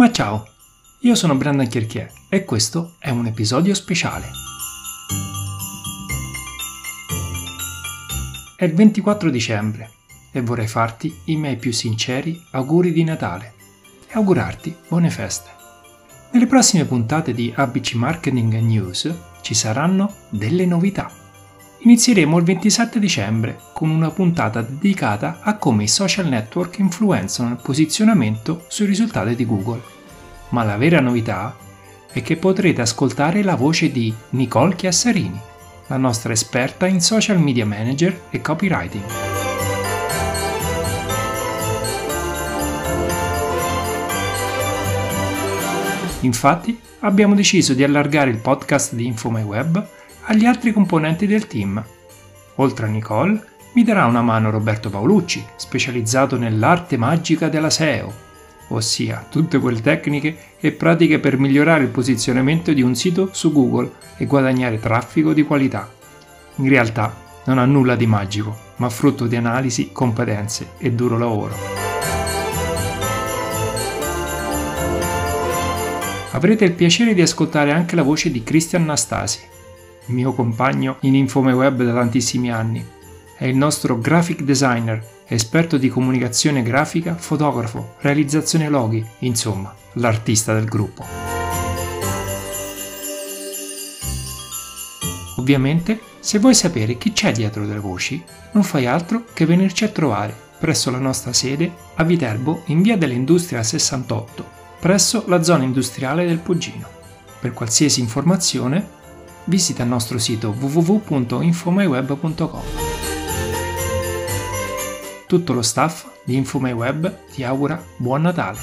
Ma ciao, io sono Brandon Chierchier e questo è un episodio speciale. È il 24 dicembre e vorrei farti i miei più sinceri auguri di Natale e augurarti buone feste. Nelle prossime puntate di ABC Marketing News ci saranno delle novità. Inizieremo il 27 dicembre con una puntata dedicata a come i social network influenzano il posizionamento sui risultati di Google. Ma la vera novità è che potrete ascoltare la voce di Nicole Chiassarini, la nostra esperta in social media manager e copywriting. Infatti, abbiamo deciso di allargare il podcast di InfoMyWeb agli altri componenti del team. Oltre a Nicole, mi darà una mano Roberto Paolucci, specializzato nell'arte magica della SEO, ossia tutte quelle tecniche e pratiche per migliorare il posizionamento di un sito su Google e guadagnare traffico di qualità. In realtà non ha nulla di magico, ma frutto di analisi, competenze e duro lavoro. Avrete il piacere di ascoltare anche la voce di Christian Nastasi, mio compagno in Infome Web da tantissimi anni. È il nostro graphic designer, esperto di comunicazione grafica, fotografo, realizzazione loghi, insomma, l'artista del gruppo. Ovviamente, se vuoi sapere chi c'è dietro le voci, non fai altro che venirci a trovare presso la nostra sede a Viterbo in via dell'Industria 68, presso la zona industriale del Poggino. Per qualsiasi informazione visita il nostro sito www.infomyweb.com. Tutto lo staff di InfoMyWeb ti augura buon Natale!